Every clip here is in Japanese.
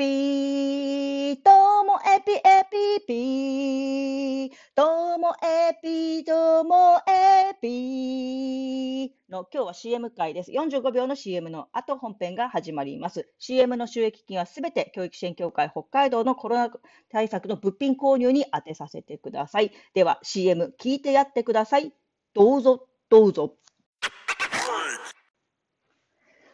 ピー、もエピエピピー、どうもエピ、どうもエピの今日は CM 回です。45秒の CM の後本編が始まります。CM の収益金はすべて教育支援協会北海道のコロナ対策の物品購入に充てさせてください。では CM 聞いてやってください。どうぞ、どうぞ。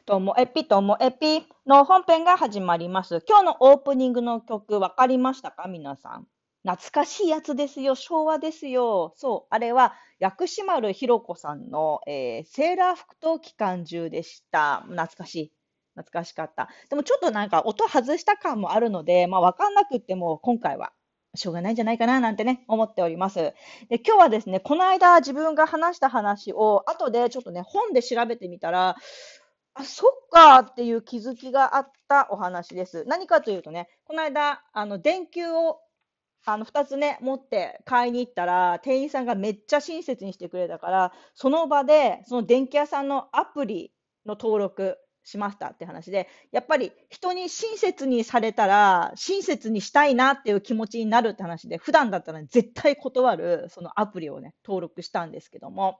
ともえぴともえぴの本編が始まります。今日のオープニングの曲分かりましたか？皆さん。懐かしいやつですよ。昭和ですよ。そう。あれは薬師丸ひろ子さんの、えー、セーラー服と機関銃でした。懐かしい。懐かしかった。でもちょっとなんか音外した感もあるので、まあ分かんなくても今回はしょうがないんじゃないかななんてね、思っております。で今日はですね、この間自分が話した話を後でちょっとね、本で調べてみたら、あ、そっかっていう気づきがあったお話です。何かというとね、この間、あの、電球を、あの、2つね、持って買いに行ったら、店員さんがめっちゃ親切にしてくれたから、その場で、その電気屋さんのアプリの登録しましたって話で、やっぱり人に親切にされたら、親切にしたいなっていう気持ちになるって話で、普段だったら絶対断る、そのアプリをね、登録したんですけども、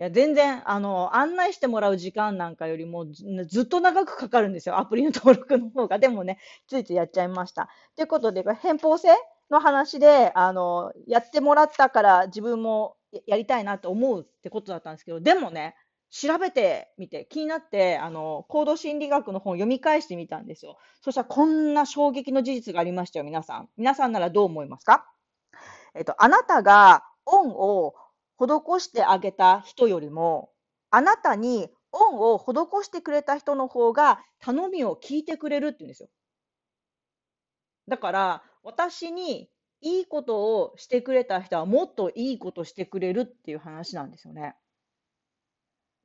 いや、全然、あの、案内してもらう時間なんかよりもずっと長くかかるんですよ。アプリの登録の方が。でもね、ついついやっちゃいました。ということで、偏方性の話で、あの、やってもらったから自分もやりたいなと思うってことだったんですけど、でもね、調べてみて、気になって、あの、行動心理学の本を読み返してみたんですよ。そしたらこんな衝撃の事実がありましたよ、皆さん。皆さんならどう思いますか？えっと、あなたがオンを施してあげた人よりも、あなたに恩を施してくれた人の方が頼みを聞いてくれるって言うんですよ。だから、私にいいことをしてくれた人はもっといいことしてくれるっていう話なんですよね。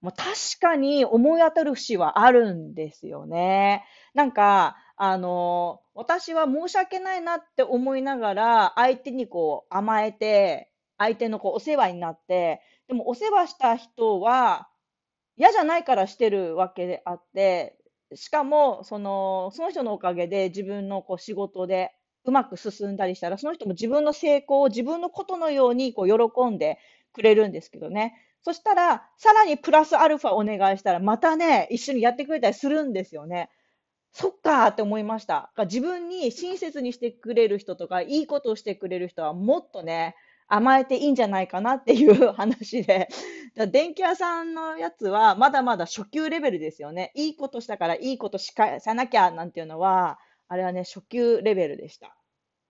まあ、確かに思い当たる節はあるんですよね。なんか、あの、私は申し訳ないなって思いながら、相手にこう甘えて、相手のこうお世話になって、でもお世話した人は嫌じゃないからしてるわけであって、しかもそのその人のおかげで自分のこう仕事でうまく進んだりしたら、その人も自分の成功を自分のことのようにこう喜んでくれるんですけどね。そしたら、さらにプラスアルファお願いしたら、またね、一緒にやってくれたりするんですよね。そっかーって思いました。自分に親切にしてくれる人とか、いいことをしてくれる人はもっとね、甘えていいんじゃないかなっていう話で、だ電気屋さんのやつはまだまだ初級レベルですよね。いいことしたからいいことしかさなきゃなんていうのは、あれはね、初級レベルでした。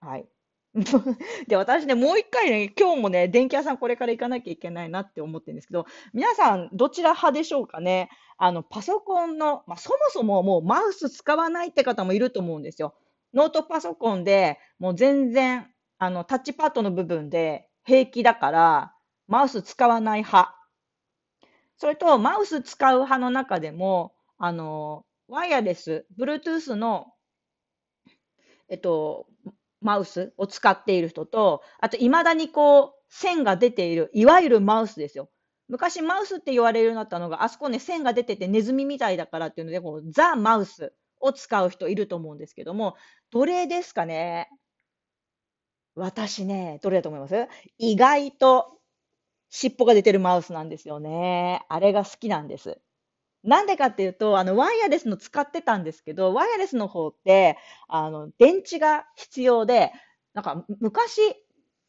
はい。で、私ね、もう一回ね、今日もね、電気屋さんこれから行かなきゃいけないなって思ってるんですけど、皆さんどちら派でしょうかね？あの、パソコンの、まあ、そもそももうマウス使わないって方もいると思うんですよ。ノートパソコンでもう全然、あの、タッチパッドの部分で平気だから、マウス使わない派。それと、マウス使う派の中でも、あの、ワイヤレス、Bluetooth の、えっと、マウスを使っている人と、あと、未だにこう、線が出ている、いわゆるマウスですよ。昔マウスって言われるようになったのが、あそこね、線が出ててネズミみたいだからっていうので、こうザ・マウスを使う人いると思うんですけども、どれですかね？私ね、どれだと思います？意外と尻尾が出てるマウスなんですよね。あれが好きなんです。なんでかっていうと、あの、ワイヤレスの使ってたんですけど、ワイヤレスの方って、あの、電池が必要で、なんか昔、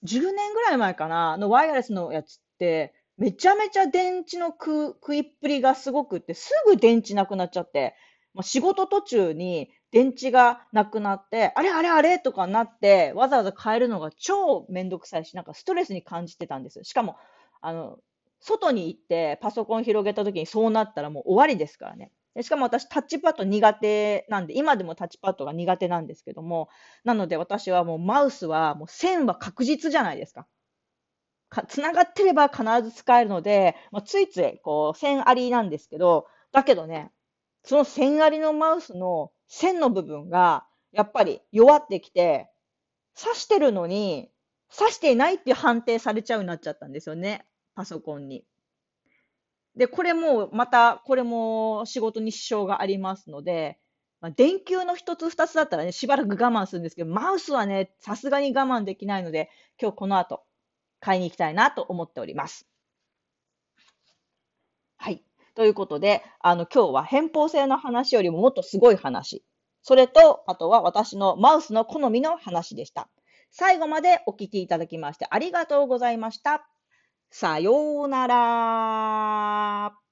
10年ぐらい前かな、のワイヤレスのやつって、めちゃめちゃ電池の食食いっぷりがすごくって、すぐ電池なくなっちゃって、まあ、仕事途中に電池がなくなって、あれあれあれとかなって、わざわざ変えるのが超めんどくさいし、なんかストレスに感じてたんです。しかも、あの、外に行ってパソコン広げた時にそうなったらもう終わりですからね。でしかも私タッチパッド苦手なんで、今でもタッチパッドが苦手なんですけども、なので私はもうマウスはもう線は確実じゃないですか。か繋がってれば必ず使えるので、まあ、ついついこう線ありなんですけど、だけどね、その線ありのマウスの線の部分がやっぱり弱ってきて、刺してるのに、刺していないって判定されちゃうようになっちゃったんですよね、パソコンに。で、これも、また、これも仕事に支障がありますので、まあ、電球の一つ二つだったらね、しばらく我慢するんですけど、マウスはね、さすがに我慢できないので、今日この後、買いに行きたいなと思っております。ということで、あの、今日は偏方性の話よりももっとすごい話。それと、あとは私のマウスの好みの話でした。最後までお聞きいただきましてありがとうございました。さようなら。